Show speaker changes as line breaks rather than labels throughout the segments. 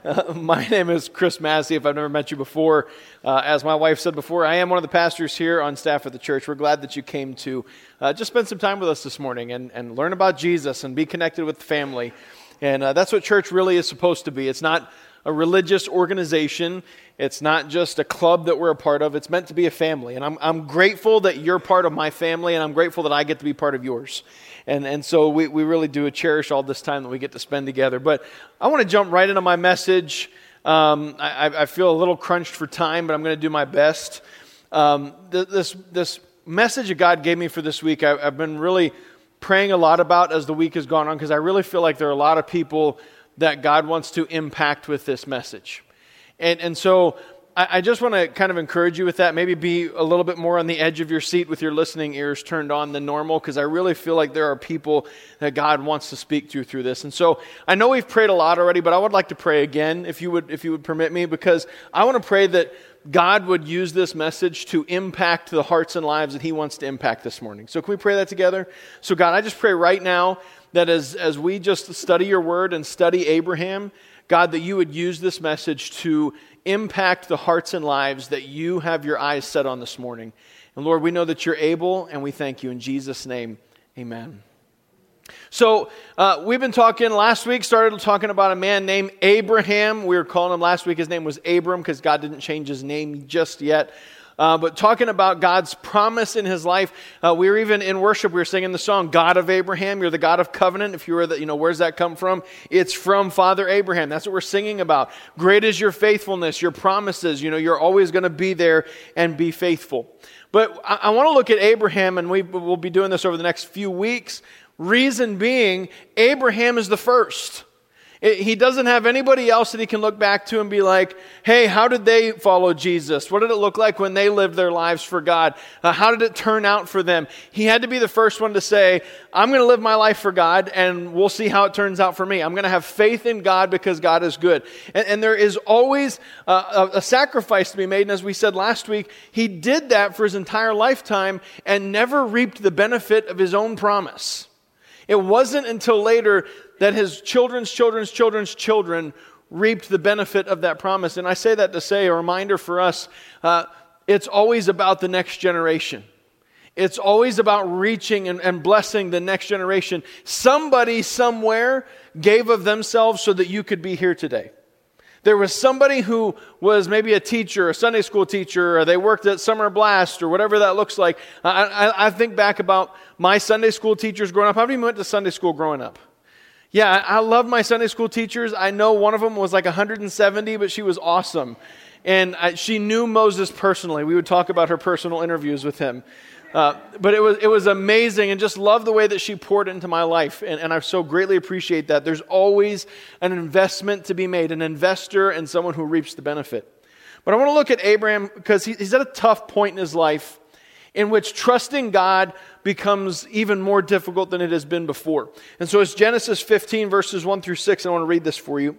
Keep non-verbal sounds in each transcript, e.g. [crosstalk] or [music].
[laughs] My name is Chris Massey. If I've never met you before, uh, as my wife said before, I am one of the pastors here on staff at the church. We're glad that you came to uh, just spend some time with us this morning and, and learn about Jesus and be connected with the family. And uh, that's what church really is supposed to be. It's not a religious organization. It's not just a club that we're a part of. It's meant to be a family. And I'm, I'm grateful that you're part of my family, and I'm grateful that I get to be part of yours. And, and so we, we really do cherish all this time that we get to spend together. But I want to jump right into my message. Um, I, I, feel a little crunched for time, but I'm going to do my best. Um, this, this message that God gave me for this week, I, I've been really praying a lot about as the week has gone on because I really feel like there are a lot of people that God wants to impact with this message. And, and so I, I just want to kind of encourage you with that. Maybe be a little bit more on the edge of your seat with your listening ears turned on than normal, because I really feel like there are people that God wants to speak to through this. And so I know we've prayed a lot already, but I would like to pray again, if you would, if you would permit me, because I want to pray that God would use this message to impact the hearts and lives that He wants to impact this morning. So, can we pray that together? So, God, I just pray right now that as, as we just study your word and study Abraham, God, that you would use this message to impact the hearts and lives that you have your eyes set on this morning. And Lord, we know that you're able, and we thank you. In Jesus' name, amen. So, uh, we've been talking last week, started talking about a man named Abraham. We were calling him last week, his name was Abram because God didn't change his name just yet. Uh, but talking about God's promise in his life, uh, we were even in worship, we were singing the song, God of Abraham. You're the God of covenant. If you were the, you know, where's that come from? It's from Father Abraham. That's what we're singing about. Great is your faithfulness, your promises. You know, you're always going to be there and be faithful. But I, I want to look at Abraham, and we will be doing this over the next few weeks. Reason being, Abraham is the first. He doesn't have anybody else that he can look back to and be like, hey, how did they follow Jesus? What did it look like when they lived their lives for God? Uh, how did it turn out for them? He had to be the first one to say, I'm going to live my life for God and we'll see how it turns out for me. I'm going to have faith in God because God is good. And, and there is always uh, a, a sacrifice to be made. And as we said last week, he did that for his entire lifetime and never reaped the benefit of his own promise. It wasn't until later that his children's children's children's children reaped the benefit of that promise. And I say that to say a reminder for us uh, it's always about the next generation. It's always about reaching and, and, blessing the next generation. Somebody somewhere gave of themselves so that you could be here today. There was somebody who was maybe a teacher, a Sunday school teacher, or they worked at Summer Blast, or whatever that looks like. I, I, I think back about my Sunday school teachers growing up. How many went to Sunday school growing up? Yeah, I love my Sunday school teachers. I know one of them was like 170, but she was awesome. And I, she knew Moses personally. We would talk about her personal interviews with him. Uh, but it was, it was amazing and just love the way that she poured into my life. And, and I so greatly appreciate that. There's always an investment to be made, an investor and someone who reaps the benefit. But I want to look at Abraham because he, he's at a tough point in his life in which trusting God becomes even more difficult than it has been before. And so it's Genesis 15, verses 1 through 6. I want to read this for you.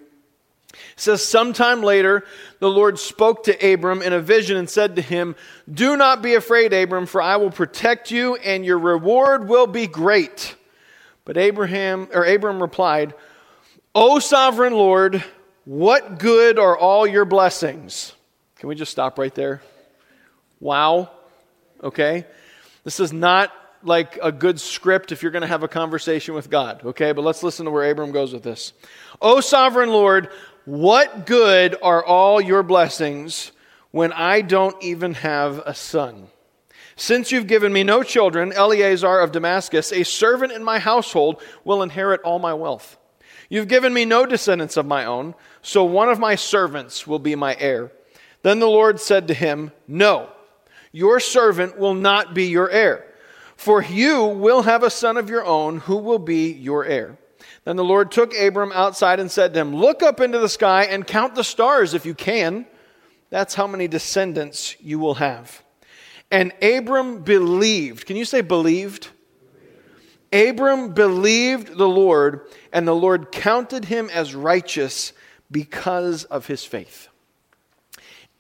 It says, Sometime later, the Lord spoke to Abram in a vision and said to him, Do not be afraid, Abram, for I will protect you, and your reward will be great. But Abraham or Abram replied, O sovereign Lord, what good are all your blessings? Can we just stop right there? Wow. Okay? This is not like a good script if you're going to have a conversation with God, okay? But let's listen to where Abram goes with this. O sovereign Lord, what good are all your blessings when I don't even have a son? Since you've given me no children, Eliezer of Damascus, a servant in my household, will inherit all my wealth. You've given me no descendants of my own, so one of my servants will be my heir. Then the Lord said to him, No, your servant will not be your heir for you will have a son of your own who will be your heir. Then the Lord took Abram outside and said to him, Look up into the sky and count the stars if you can. That's how many descendants you will have. And Abram believed. Can you say believed? Abram believed the Lord, and the Lord counted him as righteous because of his faith.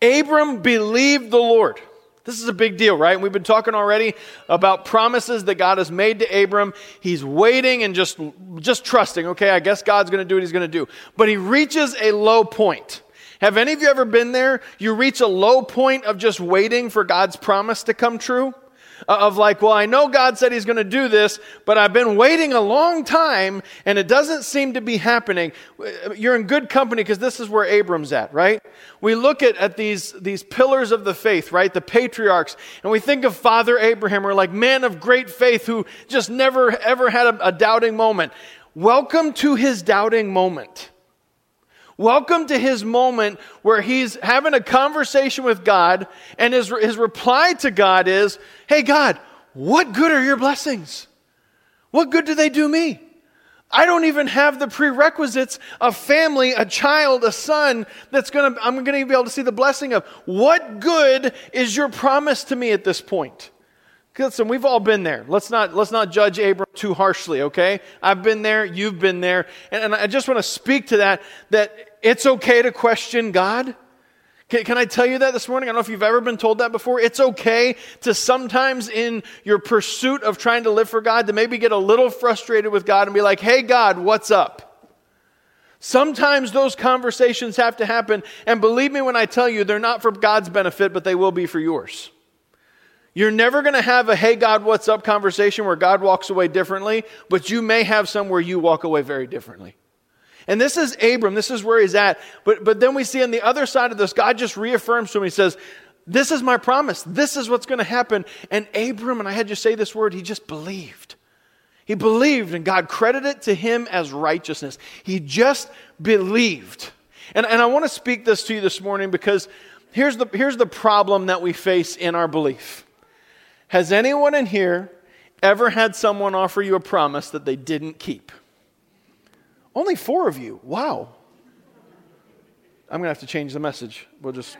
Abram believed the Lord. This is a big deal, right? we've been talking already about promises that God has made to Abram. He's waiting and just, just trusting. Okay, I guess God's going to do what he's going to do. But he reaches a low point. Have any of you ever been there? You reach a low point of just waiting for God's promise to come true? Uh, of like, well, I know God said He's going to do this, but I've been waiting a long time and it doesn't seem to be happening. You're in good company because this is where Abram's at, right? We look at, at these, these pillars of the faith, right? The patriarchs, and we think of Father Abraham, or like man of great faith who just never ever had a, a doubting moment. Welcome to his doubting moment. Welcome to his moment where he's having a conversation with God, and his, his reply to God is, Hey, God, what good are your blessings? What good do they do me? I don't even have the prerequisites of family, a child, a son that's gonna, I'm gonna be able to see the blessing of. What good is your promise to me at this point? Listen, we've all been there. Let's not, let's not judge Abram too harshly, okay? I've been there, you've been there. And, and I just want to speak to that, that it's okay to question God. Can, can, I tell you that this morning? I don't know if you've ever been told that before. It's okay to sometimes, in your pursuit of trying to live for God, to maybe get a little frustrated with God and be like, hey, God, what's up? Sometimes those conversations have to happen. And believe me when I tell you, they're not for God's benefit, but they will be for yours. You're never going to have a, hey, God, what's up conversation where God walks away differently, but you may have some where you walk away very differently. And this is Abram, this is where he's at. But, but then we see on the other side of this, God just reaffirms to him, he says, This is my promise, this is what's going to happen. And Abram, and I had you say this word, he just believed. He believed, and God credited it to him as righteousness. He just believed. And, and I want to speak this to you this morning because here's the, here's the problem that we face in our belief. Has anyone in here ever had someone offer you a promise that they didn't keep? Only four of you. Wow. I'm going to have to change the message. We'll just.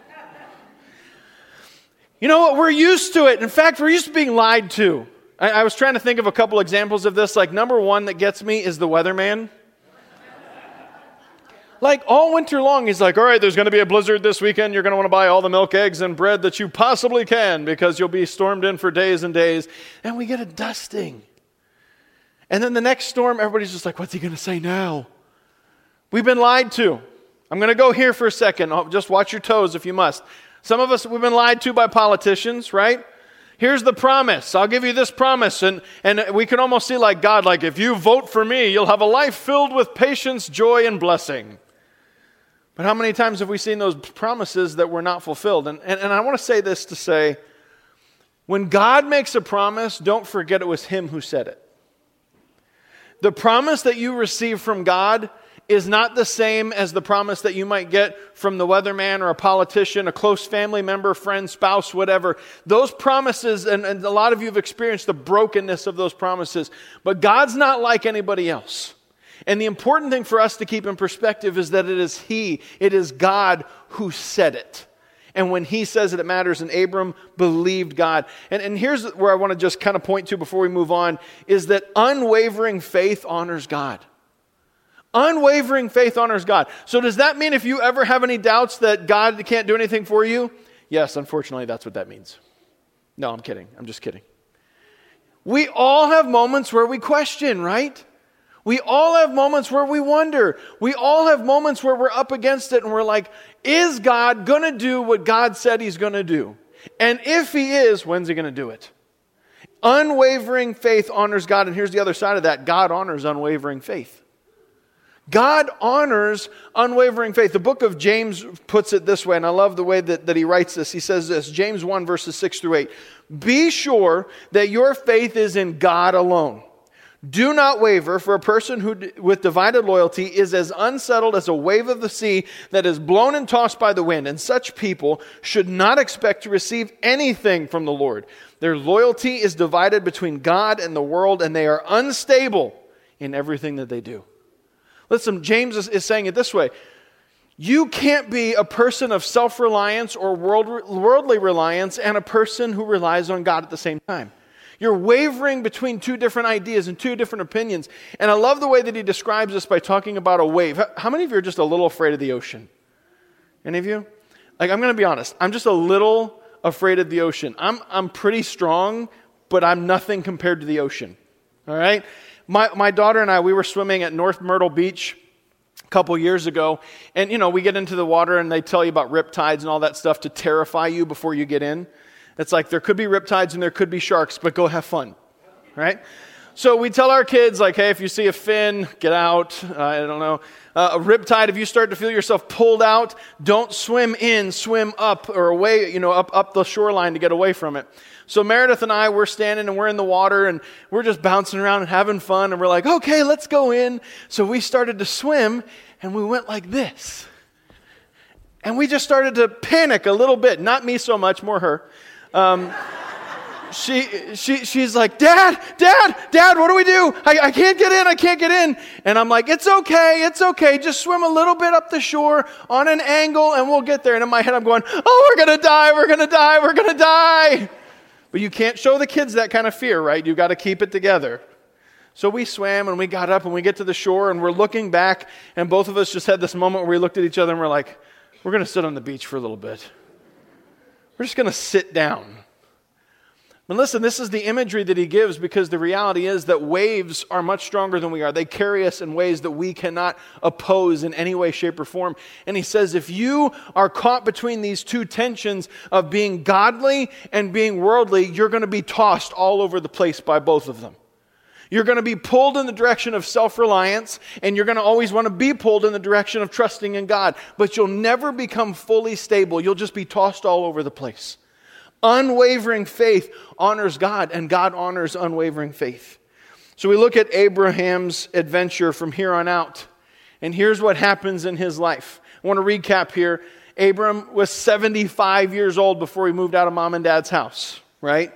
You know what? We're used to it. In fact, we're used to being lied to. I, I was trying to think of a couple examples of this. Like, number one that gets me is the weatherman. Like all winter long, he's like, all right, there's going to be a blizzard this weekend. You're going to want to buy all the milk, eggs, and bread that you possibly can because you'll be stormed in for days and days. And we get a dusting. And then the next storm, everybody's just like, what's he going to say now? We've been lied to. I'm going to go here for a second. Oh, just watch your toes if you must. Some of us, we've been lied to by politicians, right? Here's the promise. I'll give you this promise. And, and we can almost see like God, like, if you vote for me, you'll have a life filled with patience, joy, and blessing. But how many times have we seen those promises that were not fulfilled? And, and, and I want to say this to say when God makes a promise, don't forget it was Him who said it. The promise that you receive from God is not the same as the promise that you might get from the weatherman or a politician, a close family member, friend, spouse, whatever. Those promises, and, and a lot of you have experienced the brokenness of those promises, but God's not like anybody else. And the important thing for us to keep in perspective is that it is He, it is God who said it. And when He says it, it matters. And Abram believed God. And, and here's where I want to just kind of point to before we move on is that unwavering faith honors God. Unwavering faith honors God. So, does that mean if you ever have any doubts that God can't do anything for you? Yes, unfortunately, that's what that means. No, I'm kidding. I'm just kidding. We all have moments where we question, right? We all have moments where we wonder. We all have moments where we're up against it and we're like, is God going to do what God said he's going to do? And if he is, when's he going to do it? Unwavering faith honors God. And here's the other side of that God honors unwavering faith. God honors unwavering faith. The book of James puts it this way, and I love the way that, that he writes this. He says this James 1, verses 6 through 8. Be sure that your faith is in God alone. Do not waver, for a person who, with divided loyalty is as unsettled as a wave of the sea that is blown and tossed by the wind. And such people should not expect to receive anything from the Lord. Their loyalty is divided between God and the world, and they are unstable in everything that they do. Listen, James is, is saying it this way You can't be a person of self reliance or world, worldly reliance and a person who relies on God at the same time. You're wavering between two different ideas and two different opinions. And I love the way that he describes this by talking about a wave. How many of you are just a little afraid of the ocean? Any of you? Like, I'm going to be honest. I'm just a little afraid of the ocean. I'm, I'm pretty strong, but I'm nothing compared to the ocean. All right? My, my daughter and I, we were swimming at North Myrtle Beach a couple years ago. And, you know, we get into the water and they tell you about riptides and all that stuff to terrify you before you get in. It's like there could be riptides and there could be sharks, but go have fun. Right? So we tell our kids, like, hey, if you see a fin, get out. Uh, I don't know. Uh, a riptide, if you start to feel yourself pulled out, don't swim in, swim up or away, you know, up, up the shoreline to get away from it. So Meredith and I, we're standing and we're in the water and we're just bouncing around and having fun. And we're like, okay, let's go in. So we started to swim and we went like this. And we just started to panic a little bit. Not me so much, more her. Um, she, she, she's like, Dad, Dad, Dad, what do we do? I, I can't get in, I can't get in. And I'm like, It's okay, it's okay. Just swim a little bit up the shore on an angle and we'll get there. And in my head, I'm going, Oh, we're going to die, we're going to die, we're going to die. But you can't show the kids that kind of fear, right? You've got to keep it together. So we swam and we got up and we get to the shore and we're looking back and both of us just had this moment where we looked at each other and we're like, we're going to sit on the beach for a little bit. We're just going to sit down. But listen, this is the imagery that he gives because the reality is that waves are much stronger than we are. They carry us in ways that we cannot oppose in any way, shape, or form. And he says, if you are caught between these two tensions of being godly and being worldly, you're going to be tossed all over the place by both of them. You're going to be pulled in the direction of self reliance, and you're going to always want to be pulled in the direction of trusting in God. But you'll never become fully stable. You'll just be tossed all over the place. Unwavering faith honors God, and God honors unwavering faith. So we look at Abraham's adventure from here on out, and here's what happens in his life. I want to recap here. Abram was 75 years old before he moved out of mom and dad's house, right?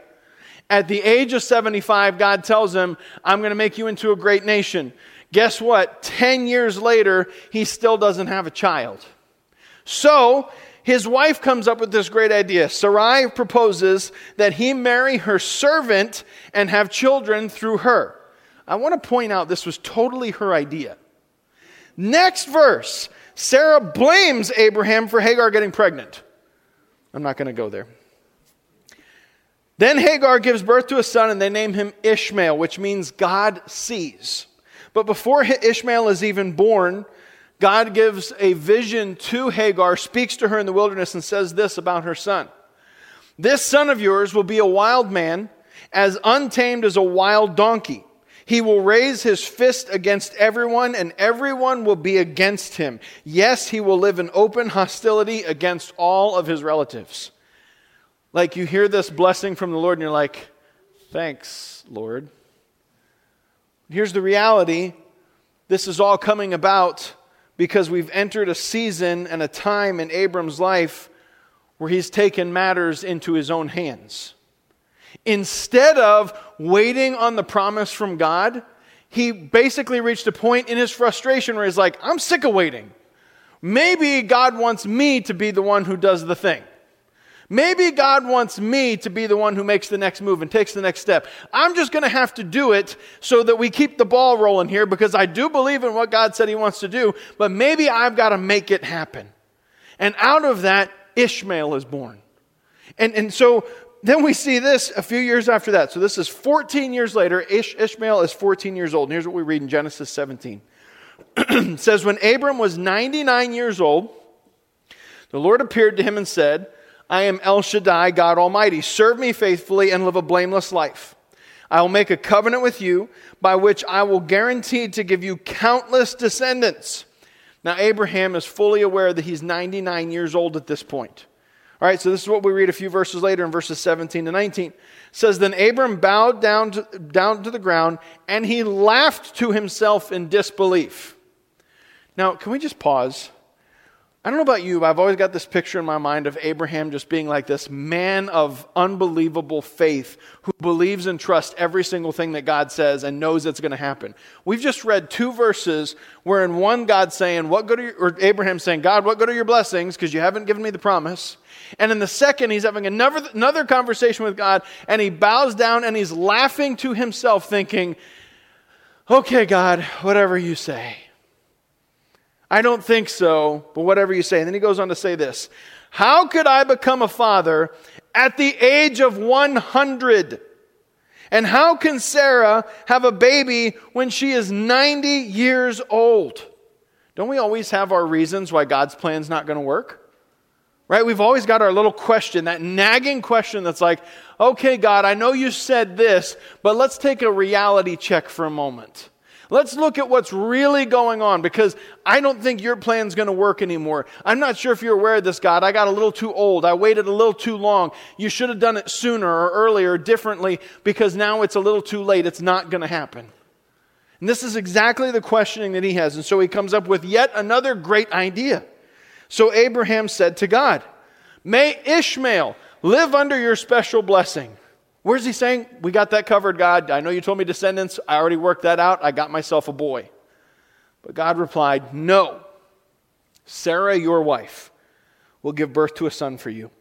At the age of 75, God tells him, I'm going to make you into a great nation. Guess what? 10 years later, he still doesn't have a child. So his wife comes up with this great idea. Sarai proposes that he marry her servant and have children through her. I want to point out this was totally her idea. Next verse Sarah blames Abraham for Hagar getting pregnant. I'm not going to go there. Then Hagar gives birth to a son, and they name him Ishmael, which means God sees. But before Ishmael is even born, God gives a vision to Hagar, speaks to her in the wilderness, and says this about her son This son of yours will be a wild man, as untamed as a wild donkey. He will raise his fist against everyone, and everyone will be against him. Yes, he will live in open hostility against all of his relatives. Like you hear this blessing from the Lord, and you're like, thanks, Lord. Here's the reality this is all coming about because we've entered a season and a time in Abram's life where he's taken matters into his own hands. Instead of waiting on the promise from God, he basically reached a point in his frustration where he's like, I'm sick of waiting. Maybe God wants me to be the one who does the thing. Maybe God wants me to be the one who makes the next move and takes the next step. I'm just going to have to do it so that we keep the ball rolling here because I do believe in what God said He wants to do, but maybe I've got to make it happen. And out of that, Ishmael is born. And, and so then we see this a few years after that. So this is 14 years later. Ish, Ishmael is 14 years old. And here's what we read in Genesis 17. [clears throat] it says, When Abram was 99 years old, the Lord appeared to him and said, I am El Shaddai, God Almighty. Serve me faithfully and live a blameless life. I will make a covenant with you by which I will guarantee to give you countless descendants. Now, Abraham is fully aware that he's 99 years old at this point. All right, so this is what we read a few verses later in verses 17 to 19. It says, Then Abram bowed down to, down to the ground and he laughed to himself in disbelief. Now, can we just pause? I don't know about you, but I've always got this picture in my mind of Abraham just being like this man of unbelievable faith who believes and trusts every single thing that God says and knows it's going to happen. We've just read two verses where in one God's saying, What good are your, or Abraham saying, God, what good are your blessings? Because you haven't given me the promise. And in the second, he's having another, another conversation with God and he bows down and he's laughing to himself, thinking, Okay, God, whatever you say. I don't think so, but whatever you say. And then he goes on to say this How could I become a father at the age of 100. And how can Sarah have a baby when she is 90 years old? Don't we always have our reasons why God's plan's not going to work? Right? We've always got our little question, that nagging question that's like, okay, God, I know you said this, but let's take a reality check for a moment. Let's look at what's really going on because I don't think your plan's going to work anymore. I'm not sure if you're aware of this, God. I got a little too old. I waited a little too long. You should have done it sooner or earlier, differently, because now it's a little too late. It's not going to happen. And this is exactly the questioning that he has. And so he comes up with yet another great idea. So Abraham said to God, May Ishmael live under your special blessing. Where's he saying? We got that covered, God. I know you told me descendants. I already worked that out. I got myself a boy. But God replied, No. Sarah, your wife, will give birth to a son for you.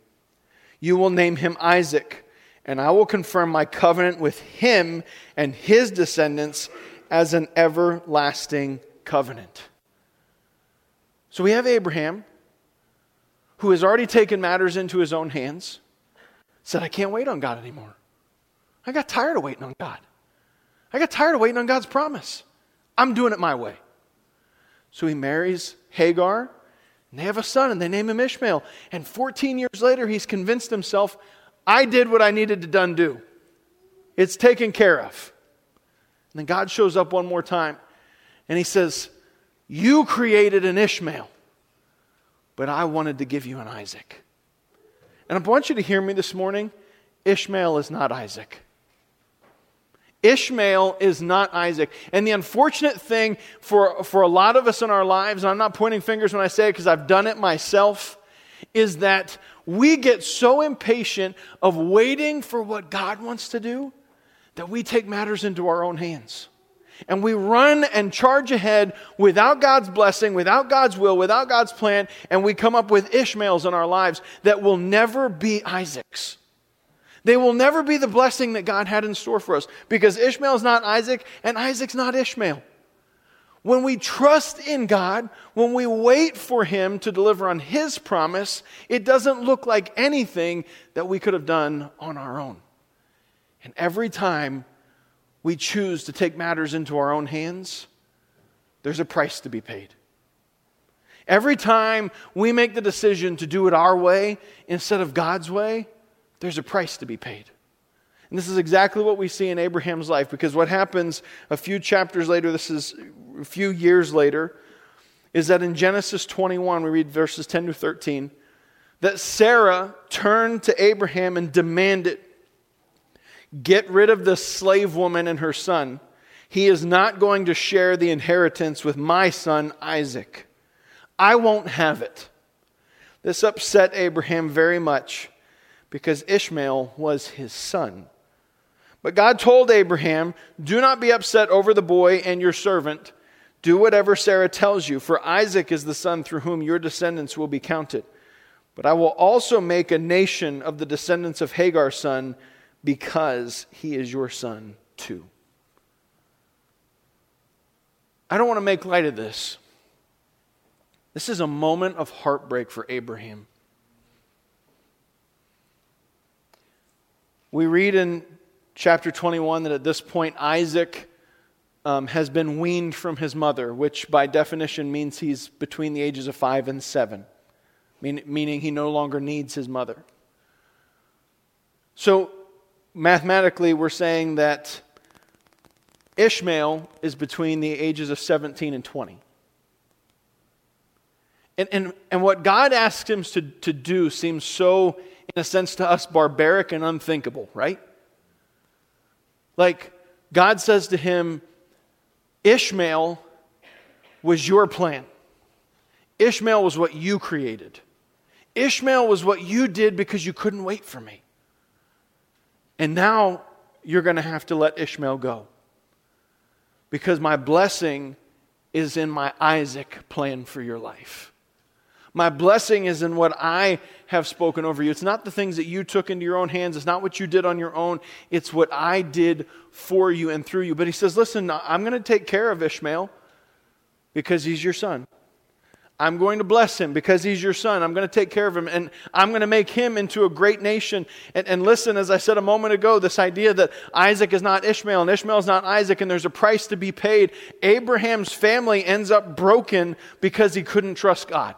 You will name him Isaac, and I will confirm my covenant with him and his descendants as an everlasting covenant. So we have Abraham, who has already taken matters into his own hands, said, I can't wait on God anymore. I got tired of waiting on God. I got tired of waiting on God's promise. I'm doing it my way. So he marries Hagar, and they have a son, and they name him Ishmael. And 14 years later, he's convinced himself, I did what I needed to done do. It's taken care of. And then God shows up one more time, and he says, You created an Ishmael, but I wanted to give you an Isaac. And I want you to hear me this morning Ishmael is not Isaac. Ishmael is not Isaac. And the unfortunate thing for, for a lot of us in our lives, and I'm not pointing fingers when I say it because I've done it myself, is that we get so impatient of waiting for what God wants to do that we take matters into our own hands. And we run and charge ahead without God's blessing, without God's will, without God's plan, and we come up with Ishmaels in our lives that will never be Isaacs. They will never be the blessing that God had in store for us because Ishmael is not Isaac and Isaac's not Ishmael. When we trust in God, when we wait for Him to deliver on His promise, it doesn't look like anything that we could have done on our own. And every time we choose to take matters into our own hands, there's a price to be paid. Every time we make the decision to do it our way instead of God's way, there's a price to be paid. And this is exactly what we see in Abraham's life because what happens a few chapters later, this is a few years later, is that in Genesis 21, we read verses 10 to 13, that Sarah turned to Abraham and demanded, Get rid of this slave woman and her son. He is not going to share the inheritance with my son Isaac. I won't have it. This upset Abraham very much because Ishmael was his son. But God told Abraham, Do not be upset over the boy and your servant. Do whatever Sarah tells you, for Isaac is the son through whom your descendants will be counted. But I will also make a nation of the descendants of Hagar's son, because he is your son too. I don't want to make light of this. This is a moment of heartbreak for Abraham. We read in chapter 21 that at this point Isaac um, has been weaned from his mother, which by definition means he's between the ages of five and seven, mean, meaning he no longer needs his mother. So mathematically, we're saying that Ishmael is between the ages of 17 and 20. And, and, and what God asks him to, to do seems so in a sense, to us, barbaric and unthinkable, right? Like, God says to him, Ishmael was your plan. Ishmael was what you created. Ishmael was what you did because you couldn't wait for me. And now you're going to have to let Ishmael go. Because my blessing is in my Isaac plan for your life. My blessing is in what I have spoken over you. It's not the things that you took into your own hands. It's not what you did on your own. It's what I did for you and through you. But he says, Listen, I'm going to take care of Ishmael because he's your son. I'm going to bless him because he's your son. I'm going to take care of him and I'm going to make him into a great nation. And, and, listen, as I said a moment ago, this idea that Isaac is not Ishmael and Ishmael is not Isaac and there's a price to be paid. Abraham's family ends up broken because he couldn't trust God,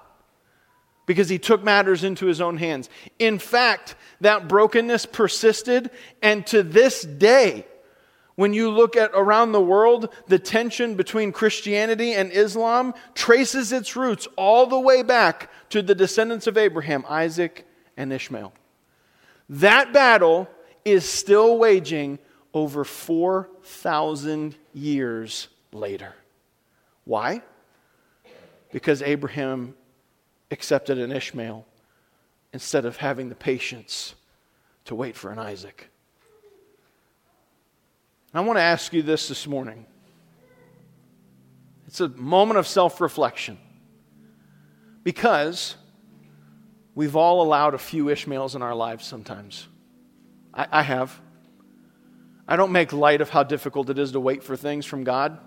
because he took matters into his own hands. In fact, that brokenness persisted, and to this day, when you look at around the world, the tension between Christianity and Islam traces its roots all the way back to the descendants of Abraham, Isaac and Ishmael. That battle is still waging over 4,000 years later. Why? Because Abraham accepted an Ishmael instead of having the patience to wait for an Isaac. I want to ask you this this morning. It's a moment of self reflection because we've all allowed a few Ishmaels in our lives sometimes. I, I, have. I don't make light of how difficult it is to wait for things from God.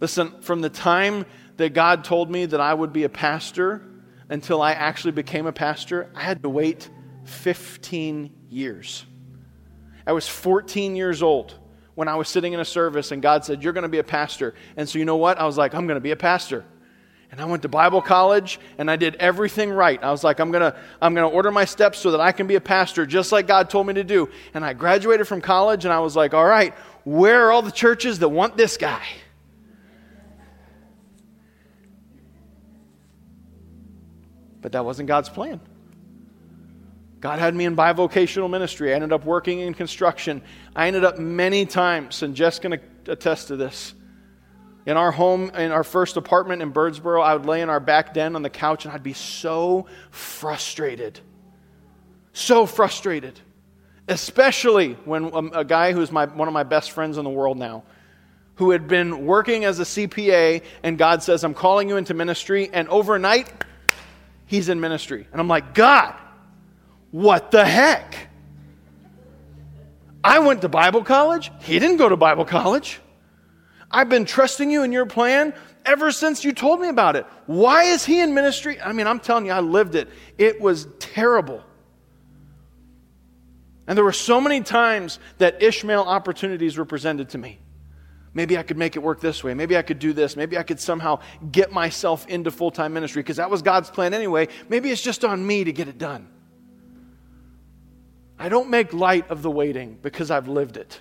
Listen, from the time that God told me that I would be a pastor until I actually became a pastor, I had to wait 15 years. I was 14 years old when I was sitting in a service and God said, You're going to be a pastor. And so, you know what? I was like, I'm going to be a pastor. And I went to Bible college and I did everything right. I was like, I'm going to I'm going to order my steps so that I can be a pastor just like God told me to do. And I graduated from college and I was like, All right, where are all the churches that want this guy? But that wasn't God's plan. God had me in bivocational ministry. I ended up working in construction. I ended up many times, and Jess can attest to this. In our home, in our first apartment in Birdsboro, I would lay in our back den on the couch and I'd be so frustrated. So frustrated. Especially when um, a guy who's my, one of my best friends in the world now, who had been working as a CPA, and God says, I'm calling you into ministry, and overnight, he's in ministry. And I'm like, God, what the heck? I went to Bible college. He didn't go to Bible college. I've been trusting you in your plan ever since you told me about it. Why is he in ministry? I mean, I'm telling you, I lived it. It was terrible. And there were so many times that Ishmael opportunities were presented to me. Maybe I could make it work this way. Maybe I could do this. Maybe I could somehow get myself into full time ministry because that was God's plan anyway. Maybe it's just on me to get it done. I don't make light of the waiting because I've lived it.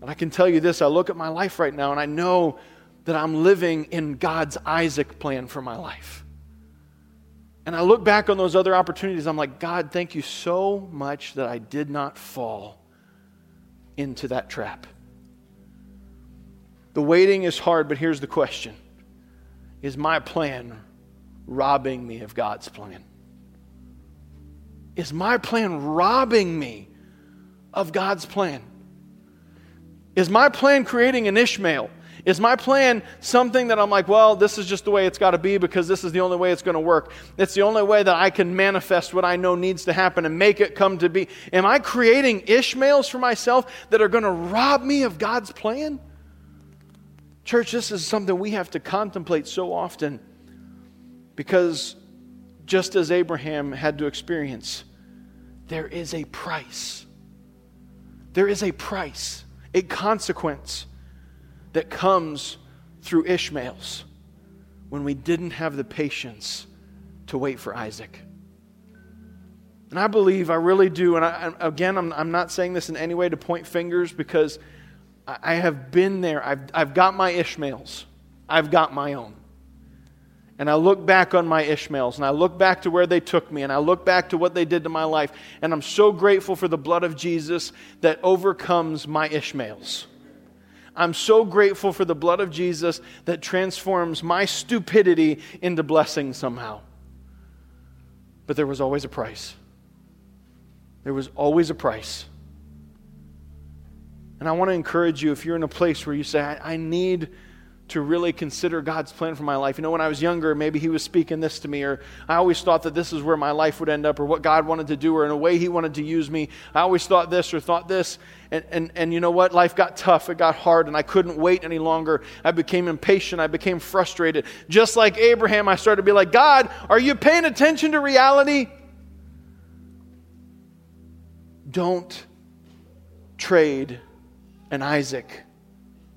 And I can tell you this I look at my life right now and I know that I'm living in God's Isaac plan for my life. And I look back on those other opportunities, I'm like, God, thank you so much that I did not fall into that trap. The waiting is hard, but here's the question Is my plan robbing me of God's plan? Is my plan robbing me of God's plan? Is my plan creating an Ishmael? Is my plan something that I'm like, well, this is just the way it's got to be because this is the only way it's going to work? It's the only way that I can manifest what I know needs to happen and make it come to be. Am I creating Ishmaels for myself that are going to rob me of God's plan? Church, this is something we have to contemplate so often because just as Abraham had to experience, there is a price. There is a price, a consequence that comes through Ishmael's when we didn't have the patience to wait for Isaac. And I believe, I really do, and I, again, I'm, I'm not saying this in any way to point fingers because I, have been there. I've, I've got my Ishmaels, I've got my own and I look back on my Ishmaels and I look back to where they took me and I look back to what they did to my life, and I'm so grateful for the blood of Jesus that overcomes my Ishmaels. I'm so grateful for the blood of Jesus that transforms my stupidity into blessing somehow. But there was always a price. There was always a price. And I want to encourage you if you're in a place where you say, I, I need to really consider God's plan for my life. You know, when I was younger, maybe He was speaking this to me, or I always thought that this is where my life would end up, or what God wanted to do, or in a way He wanted to use me. I always thought this or thought this. And, and, and you know what? Life got tough, it got hard, and I couldn't wait any longer. I became impatient, I became frustrated. Just like Abraham, I started to be like, God, are you paying attention to reality? Don't trade an Isaac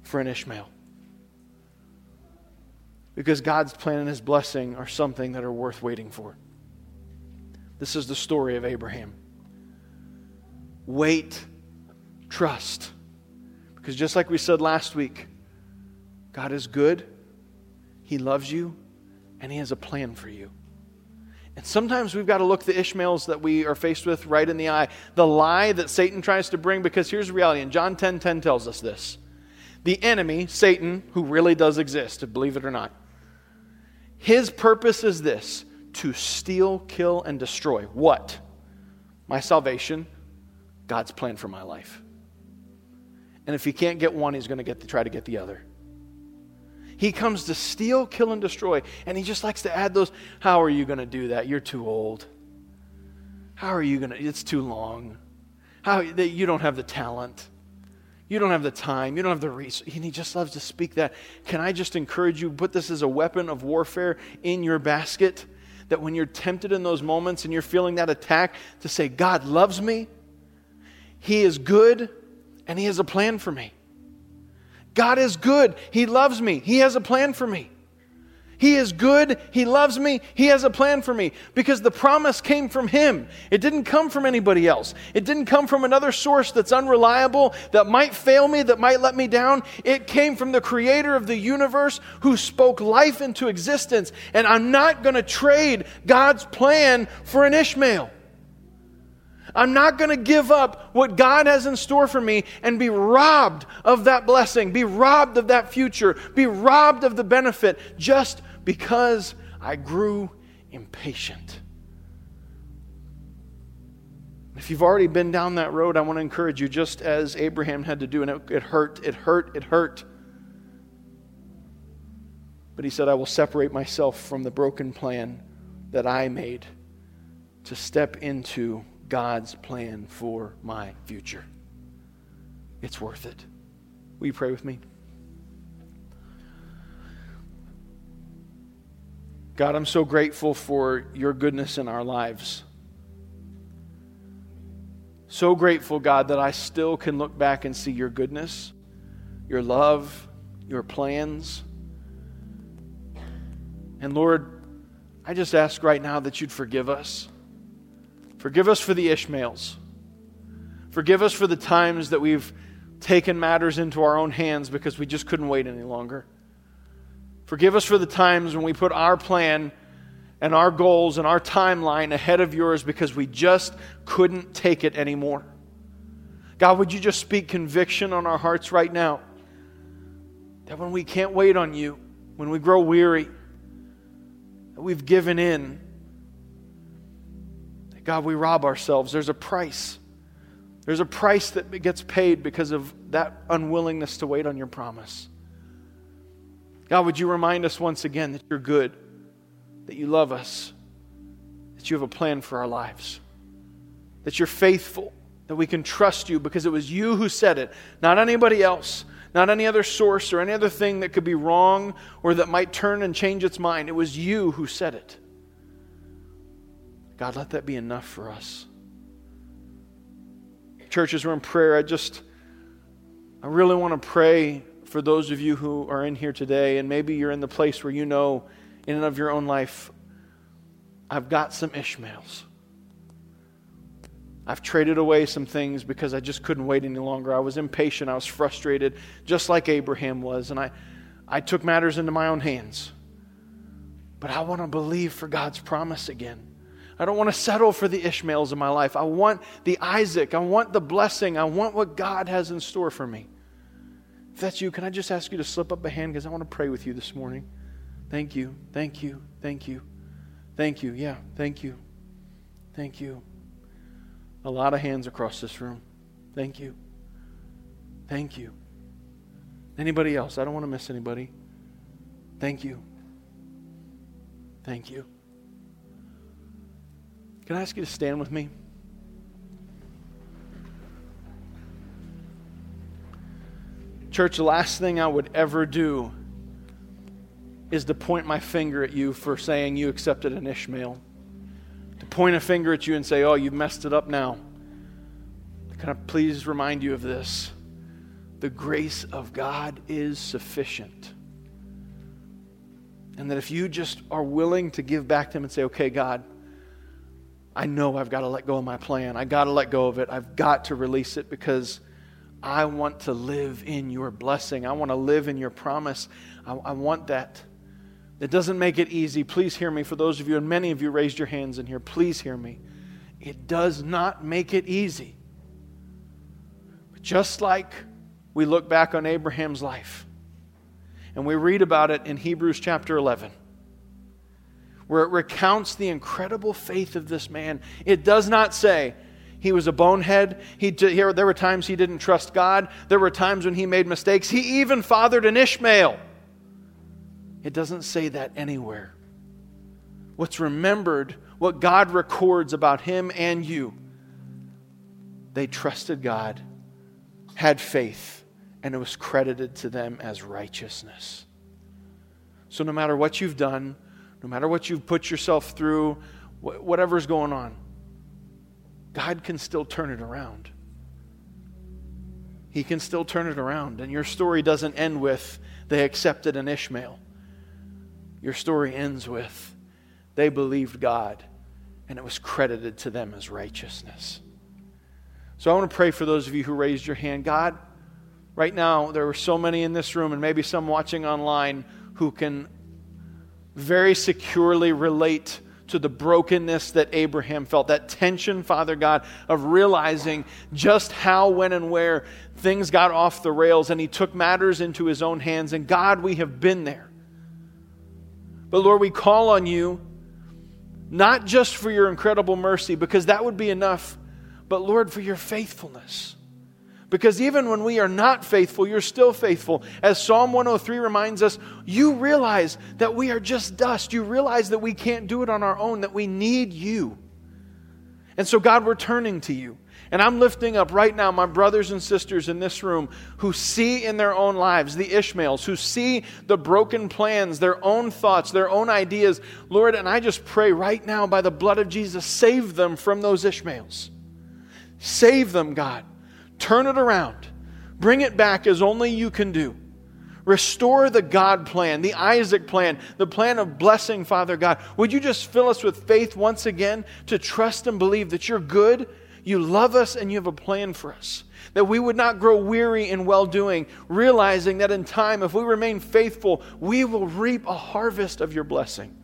for an Ishmael. Because God's plan and his blessing are something that are worth waiting for. This is the story of Abraham. Wait, trust. Because just like we said last week, God is good, He loves you, and He has a plan for you. And sometimes we've got to look the Ishmaels that we are faced with right in the eye. The lie that Satan tries to bring, because here's the reality, and John 10 10 tells us this. The enemy, Satan, who really does exist, believe it or not, his purpose is this to steal, kill, and destroy. What? My salvation, God's plan for my life. And if he can't get one, he's going to get to try to get the other. He comes to steal, kill, and destroy. And he just likes to add those. How are you going to do that? You're too old. How are you going to? It's too long. How you don't have the talent. You don't have the time. You don't have the resource. And he just loves to speak that. Can I just encourage you, put this as a weapon of warfare in your basket? That when you're tempted in those moments and you're feeling that attack, to say, God loves me, He is good, and He has a plan for me. God is good. He loves me. He has a plan for me. He is good. He loves me. He has a plan for me because the promise came from Him. It didn't come from anybody else. It didn't come from another source that's unreliable, that might fail me, that might let me down. It came from the Creator of the universe who spoke life into existence. And I'm not going to trade God's plan for an Ishmael. I'm not going to give up what God has in store for me and be robbed of that blessing, be robbed of that future, be robbed of the benefit just because I grew impatient. If you've already been down that road, I want to encourage you, just as Abraham had to do, and it, it hurt, it hurt, it hurt. But he said, I will separate myself from the broken plan that I made to step into God's plan for my future. It's worth it. Will you pray with me? God, I'm so grateful for your goodness in our lives. So grateful, God, that I still can look back and see your goodness, your love, your plans. And Lord, I just ask right now that you'd forgive us. Forgive us for the Ishmaels. Forgive us for the times that we've taken matters into our own hands because we just couldn't wait any longer. Forgive us for the times when we put our plan and our goals and our timeline ahead of yours because we just couldn't take it anymore. God, would you just speak conviction on our hearts right now? That when we can't wait on you, when we grow weary, that we've given in God, we rob ourselves. There's a price. There's a price that gets paid because of that unwillingness to wait on your promise. God, would you remind us once again that you're good, that you love us, that you have a plan for our lives, that you're faithful, that we can trust you because it was you who said it, not anybody else, not any other source or any other thing that could be wrong or that might turn and change its mind. It was you who said it. God, let that be enough for us. Churches, we're in prayer. I just, I really want to pray for those of you who are in here today, and maybe you're in the place where you know, in and of your own life, I've got some Ishmaels. I've traded away some things because I just couldn't wait any longer. I was impatient. I was frustrated, just like Abraham was. And I, I took matters into my own hands. But I want to believe for God's promise again. I don't want to settle for the Ishmaels in my life. I want the Isaac. I want the blessing. I want what God has in store for me. If that's you, can I just ask you to slip up a hand because I want to pray with you this morning? Thank you. Thank you. Thank you. Thank you. Yeah, thank you. Thank you. A lot of hands across this room. Thank you. Thank you. Anybody else? I don't want to miss anybody. Thank you. Thank you. Can I ask you to stand with me? Church, the last thing I would ever do is to point my finger at you for saying you accepted an Ishmael. To point a finger at you and say, oh, you messed it up now. Can I please remind you of this? The grace of God is sufficient. And that if you just are willing to give back to Him and say, okay, God, I know I've got to let go of my plan. I got to let go of it. I've got to release it because I want to live in your blessing. I want to live in your promise. I, I want that. It doesn't make it easy. Please hear me. For those of you, and many of you raised your hands in here, please hear me. It does not make it easy. But just like we look back on Abraham's life, and we read about it in Hebrews chapter 11, where it recounts the incredible faith of this man. It does not say he was a bonehead. He, here, there were times he didn't trust God. There were times when he made mistakes. He even fathered an Ishmael. It doesn't say that anywhere. What's remembered, what God records about him and you, they trusted God, had faith, and it was credited to them as righteousness. So, no matter what you've done, no matter what you've put yourself through, whatever's going on, God can still turn it around. He can still turn it around. And your story doesn't end with they accepted an Ishmael. Your story ends with they believed God and it was credited to them as righteousness. So I want to pray for those of you who raised your hand. God, right now, there are so many in this room and maybe some watching online who can very securely relate to the brokenness that Abraham felt, that tension, Father God, of realizing just how, when, and where things got off the rails and he took matters into his own hands. And God, we have been there. But Lord, we call on you not just for your incredible mercy, because that would be enough, but Lord, for your faithfulness. Because even when we are not faithful, you're still faithful. As Psalm 103 reminds us, you realize that we are just dust. You realize that we can't do it on our own, that we need you. And so, God, we're turning to you. And I'm lifting up right now my brothers and sisters in this room who see in their own lives the Ishmaels, who see the broken plans, their own thoughts, their own ideas. Lord, and I just pray right now by the blood of Jesus, save them from those Ishmaels. Save them, God. Turn it around. Bring it back as only you can do. Restore the God plan, the Isaac plan, the plan of blessing, Father God. Would you just fill us with faith once again to trust and believe that you're good, you love us, and you have a plan for us? That we would not grow weary in well doing, realizing that in time, if we remain faithful, we will reap a harvest of your blessing.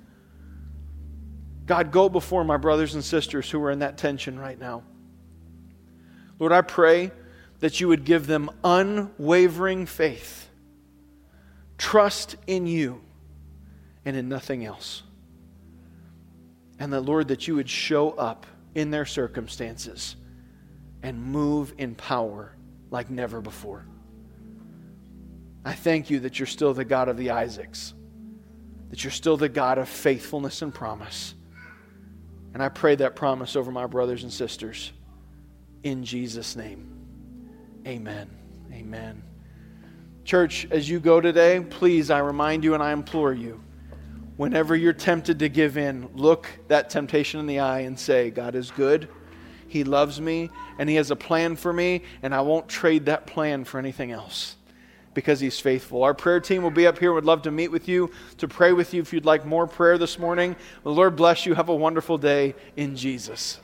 God, go before my brothers and sisters who are in that tension right now. Lord, I pray that you would give them unwavering faith, trust in you, and in nothing else. And that, Lord, that you would show up in their circumstances and move in power like never before. I thank you that you're still the God of the Isaacs, that you're still the God of faithfulness and promise. And I pray that promise over my brothers and sisters in Jesus' name. Amen. Amen. Church, as you go today, please, I remind you and I implore you, whenever you're tempted to give in, look that temptation in the eye and say, God is good, He loves me, and He has a plan for me, and I won't trade that plan for anything else because He's faithful. Our prayer team will be up here. Would love to meet with you, to pray with you if you'd like more prayer this morning. The Lord bless you. Have a wonderful day in Jesus.